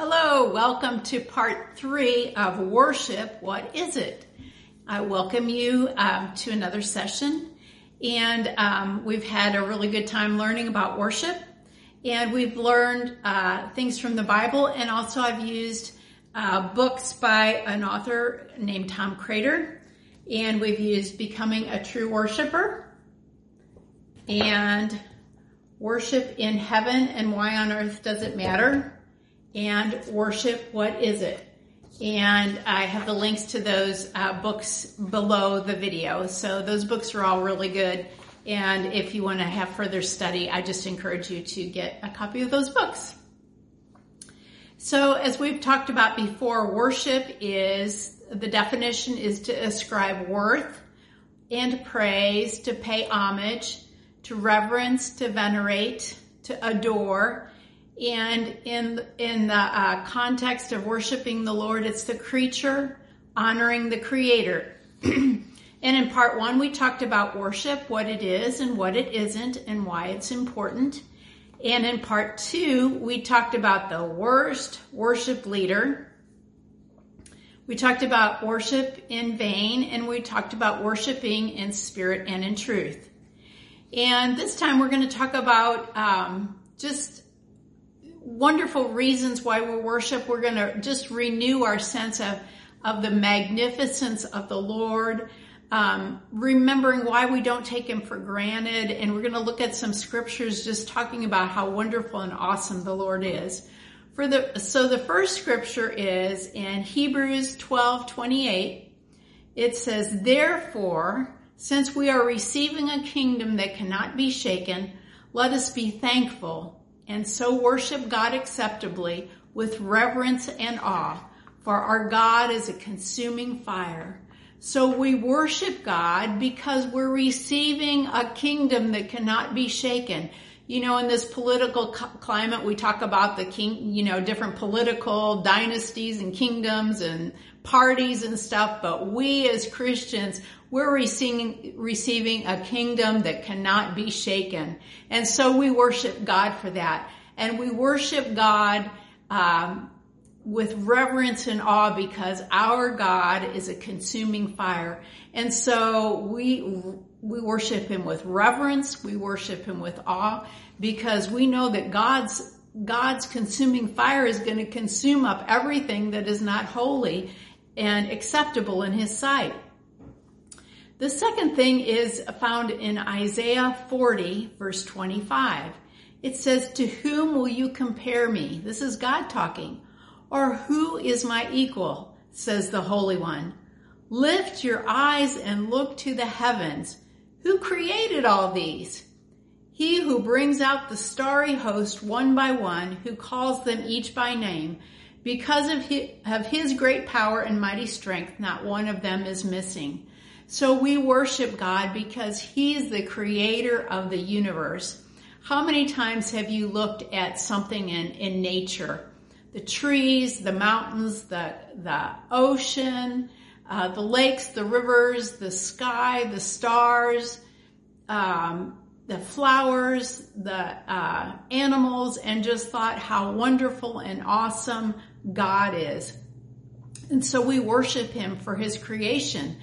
Hello, welcome to part three of worship. What is it? I welcome you um, to another session, and um, we've had a really good time learning about worship, and we've learned uh, things from the Bible, and also I've used uh, books by an author named Tom Kraeuter, and we've used Becoming a True Worshiper, and Worship in Heaven and Why on Earth Does It Matter? And Worship, What Is It? And I have the links to those uh, books below the video. So those books are all really good. And if you want to have further study, I just encourage you to get a copy of those books. So as we've talked about before, worship is, the definition is to ascribe worth and praise, to pay homage, to reverence, to venerate, to adore, and in, in the uh, context of worshiping the Lord, it's the creature honoring the creator. and in part one, we talked about worship, what it is and what it isn't, and why it's important. And in part two, we talked about the worst worship leader. We talked about worship in vain, and we talked about worshiping in spirit and in truth. And this time we're going to talk about um, just wonderful reasons why we worship. We're going to just renew our sense of, of the magnificence of the Lord, um, remembering why we don't take him for granted. And we're going to look at some scriptures just talking about how wonderful and awesome the Lord is. For the, so the first scripture is in Hebrews 12, 28. It says, therefore, since we are receiving a kingdom that cannot be shaken, let us be thankful and so worship God acceptably with reverence and awe, for our God is a consuming fire. So we worship God because we're receiving a kingdom that cannot be shaken. You know, in this political climate, we talk about the king, you know, different political dynasties and kingdoms and parties and stuff, but we as Christians, we're receiving, receiving a kingdom that cannot be shaken. And so we worship God for that. And we worship God um, with reverence and awe because our God is a consuming fire. And so we, we worship him with reverence. We worship him with awe because we know that God's God's consuming fire is going to consume up everything that is not holy and acceptable in his sight. The second thing is found in Isaiah 40 verse 25. It says, to whom will you compare me? This is God talking. Or who is my equal? Says the Holy One. Lift your eyes and look to the heavens. Who created all these? He who brings out the starry host one by one, who calls them each by name. Because of his, of his great power and mighty strength, not one of them is missing. So we worship God because he is the creator of the universe. How many times have you looked at something in, in nature? The trees, the mountains, the, the ocean, uh, the lakes, the rivers, the sky, the stars, um, the flowers, the uh, animals, and just thought how wonderful and awesome God is. And so we worship him for his creation.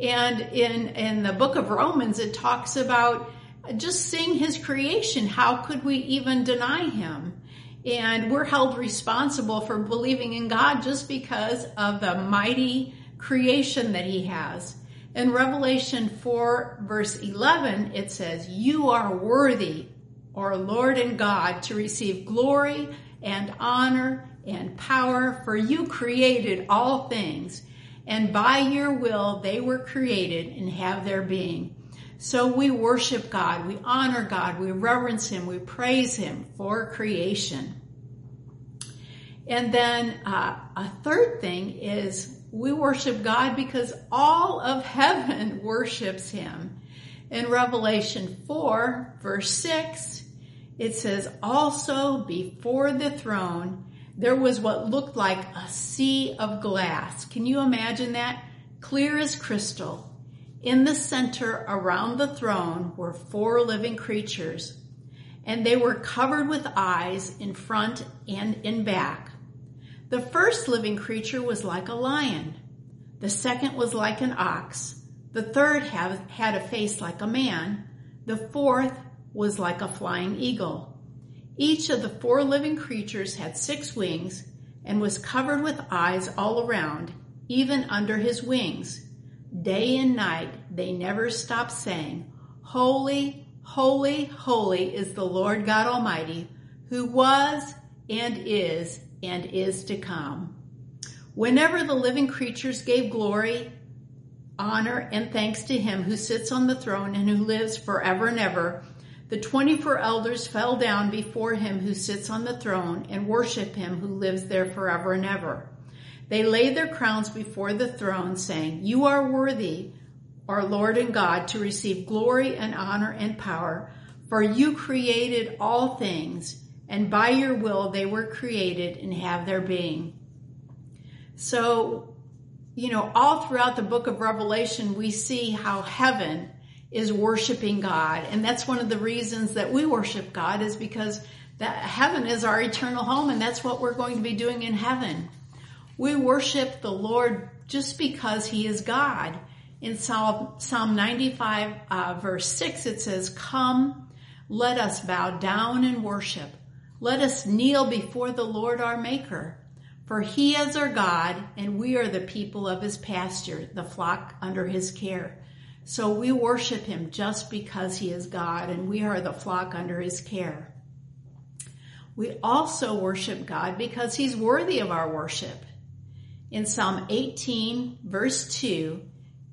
And in, in the book of Romans, it talks about just seeing his creation. How could we even deny him? And we're held responsible for believing in God just because of the mighty creation that he has. In Revelation 4 verse 11, it says, you are worthy, our Lord and God, to receive glory and honor and power, for you created all things and by your will they were created and have their being. So we worship God, we honor God, we reverence Him, we praise Him for creation. And then uh, a third thing is we worship God because all of heaven worships Him. In Revelation 4 verse 6, it says, also before the throne there was what looked like a sea of glass. Can you imagine that? Clear as crystal. In the center around the throne were four living creatures, and they were covered with eyes in front and in back. The first living creature was like a lion. The second was like an ox. The third had a face like a man. The fourth was like a flying eagle. Each of the four living creatures had six wings and was covered with eyes all around, even under his wings. Day and night they never stopped saying, Holy, holy, holy is the Lord God Almighty, who was and is and is to come. Whenever the living creatures gave glory, honor, and thanks to him who sits on the throne and who lives forever and ever, the 24 elders fell down before him who sits on the throne and worship him who lives there forever and ever. They laid their crowns before the throne saying, you are worthy, our Lord and God, to receive glory and honor and power, for you created all things and by your will they were created and have their being. So, you know, all throughout the book of Revelation, we see how heaven is worshiping God. And that's one of the reasons that we worship God is because that heaven is our eternal home and that's what we're going to be doing in heaven. We worship the Lord just because he is God. In Psalm, Psalm 95 uh, verse 6 it says, come, let us bow down and worship. Let us kneel before the Lord our maker. For he is our God and we are the people of his pasture, the flock under his care. So we worship him just because he is God and we are the flock under his care. We also worship God because he's worthy of our worship. In Psalm 18 verse 2,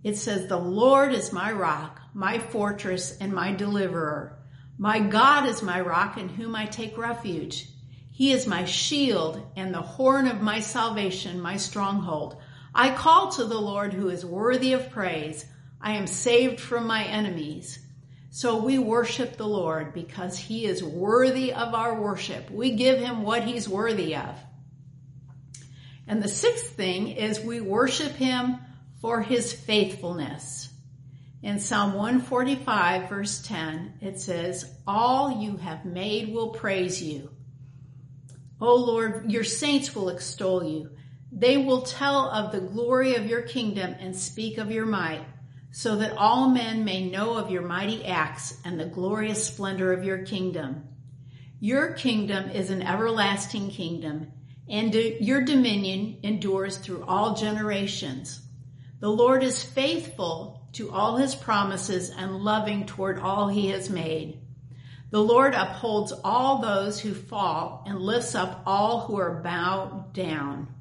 it says, the Lord is my rock, my fortress, and my deliverer. My God is my rock in whom I take refuge. He is my shield and the horn of my salvation, my stronghold. I call to the Lord who is worthy of praise. I am saved from my enemies. So we worship the Lord because he is worthy of our worship. We give him what he's worthy of. And the sixth thing is we worship him for his faithfulness. In Psalm 145 verse 10, it says, all you have made will praise you. O Lord, your saints will extol you. They will tell of the glory of your kingdom and speak of your might so that all men may know of your mighty acts and the glorious splendor of your kingdom. Your kingdom is an everlasting kingdom, and your dominion endures through all generations. The Lord is faithful to all his promises and loving toward all he has made. The Lord upholds all those who fall and lifts up all who are bowed down.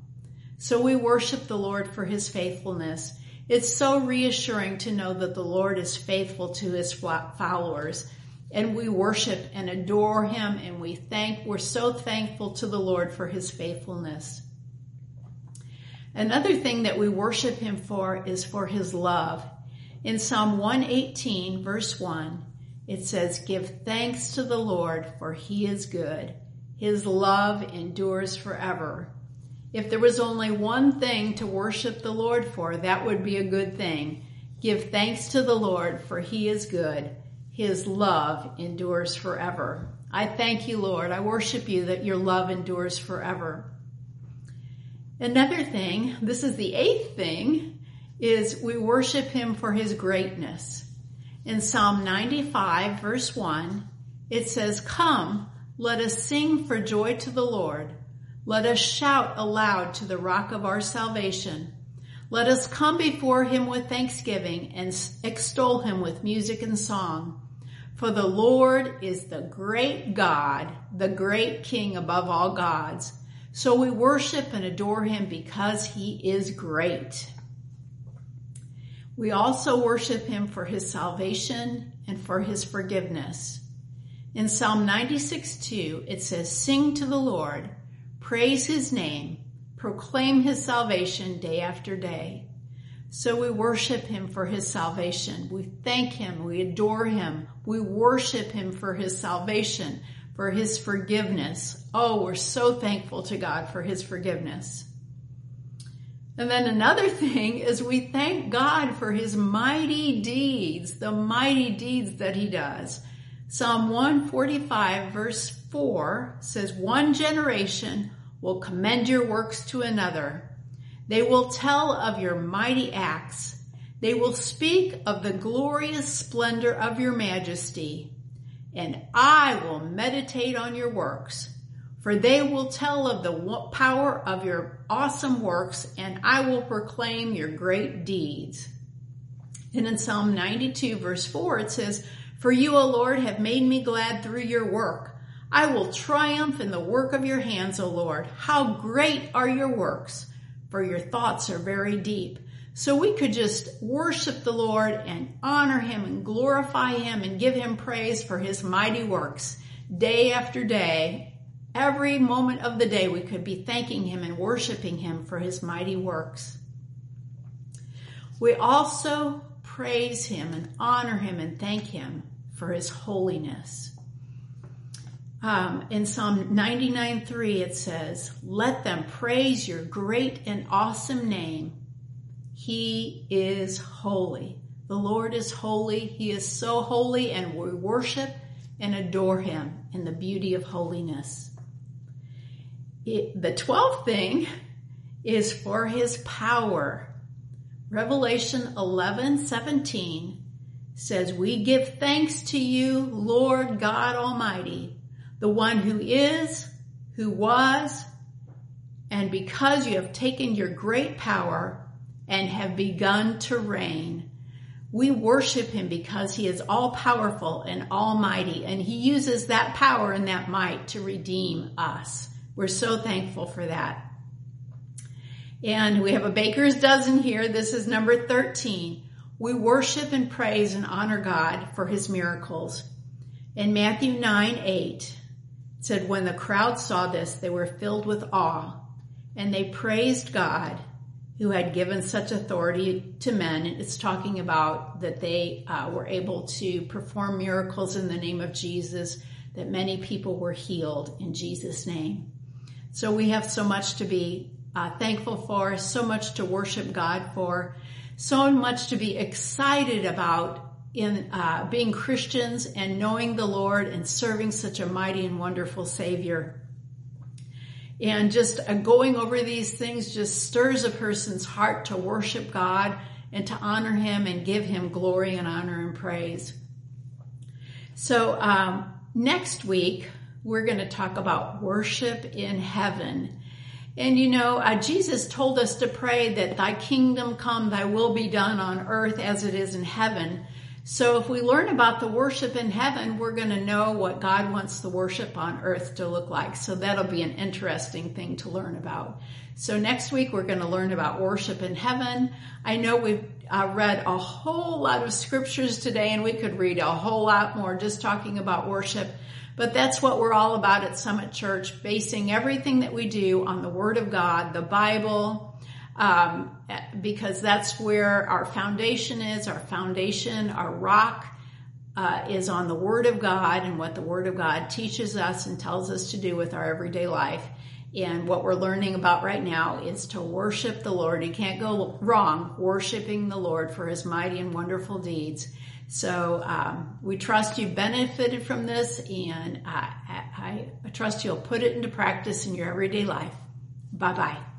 So we worship the Lord for his faithfulness it's so reassuring to know that the Lord is faithful to his followers and we worship and adore him and we thank, we're so thankful to the Lord for his faithfulness. Another thing that we worship him for is for his love. In Psalm 118 verse 1, it says, give thanks to the Lord for he is good. His love endures forever. If there was only one thing to worship the Lord for, that would be a good thing. Give thanks to the Lord for he is good. His love endures forever. I thank you, Lord. I worship you that your love endures forever. Another thing, this is the eighth thing, is we worship him for his greatness. In Psalm 95 verse 1, it says, Come, let us sing for joy to the Lord. Let us shout aloud to the rock of our salvation. Let us come before him with thanksgiving and extol him with music and song. For the Lord is the great God, the great King above all gods. So we worship and adore him because he is great. We also worship him for his salvation and for his forgiveness. In Psalm 96, 2, it says, Sing to the Lord, praise his name, proclaim his salvation day after day. So we worship him for his salvation. We thank him. We adore him. We worship him for his salvation, for his forgiveness. Oh, we're so thankful to God for his forgiveness. And then another thing is we thank God for his mighty deeds, the mighty deeds that he does. Psalm 145 verse 4 says, one generation will commend your works to another. They will tell of your mighty acts. They will speak of the glorious splendor of your majesty. And I will meditate on your works, for they will tell of the power of your awesome works, and I will proclaim your great deeds. And in Psalm 92 verse 4, it says, For you, O Lord, have made me glad through your work. I will triumph in the work of your hands, O Lord. How great are your works, for your thoughts are very deep. So we could just worship the Lord and honor him and glorify him and give him praise for his mighty works day after day. Every moment of the day we could be thanking him and worshiping him for his mighty works. We also praise him and honor him and thank him for his holiness. Um, in Psalm 99 3, it says, Let them praise your great and awesome name. He is holy. The Lord is holy. He is so holy, and we worship and adore him in the beauty of holiness. It, the 12th thing is for his power. Revelation 11 17 says, We give thanks to you, Lord God Almighty, the one who is, who was, and because you have taken your great power and have begun to reign. We worship him because he is all powerful and almighty, and he uses that power and that might to redeem us. We're so thankful for that. And we have a baker's dozen here. This is number 13. We worship and praise and honor God for his miracles. In Matthew 9, 8, said, when the crowd saw this, they were filled with awe and they praised God who had given such authority to men. It's talking about that they uh, were able to perform miracles in the name of Jesus, that many people were healed in Jesus' name. So we have so much to be uh, thankful for, so much to worship God for, so much to be excited about in uh, being Christians and knowing the Lord and serving such a mighty and wonderful Savior. And just uh, going over these things just stirs a person's heart to worship God and to honor Him and give Him glory and honor and praise. So um, next week, we're going to talk about worship in heaven. And you know, uh, Jesus told us to pray that thy kingdom come, thy will be done on earth as it is in heaven. So if we learn about the worship in heaven, we're going to know what God wants the worship on earth to look like. So that'll be an interesting thing to learn about. So next week we're going to learn about worship in heaven. I know we've uh, read a whole lot of scriptures today and we could read a whole lot more just talking about worship. But that's what we're all about at Summit Church, basing everything that we do on the Word of God, the Bible, um, because that's where our foundation is. Our foundation, our rock, uh, is on the Word of God and what the Word of God teaches us and tells us to do with our everyday life. And what we're learning about right now is to worship the Lord. You can't go wrong worshiping the Lord for His mighty and wonderful deeds. So um, we trust you benefited from this, and I, I, I trust you'll put it into practice in your everyday life. Bye bye.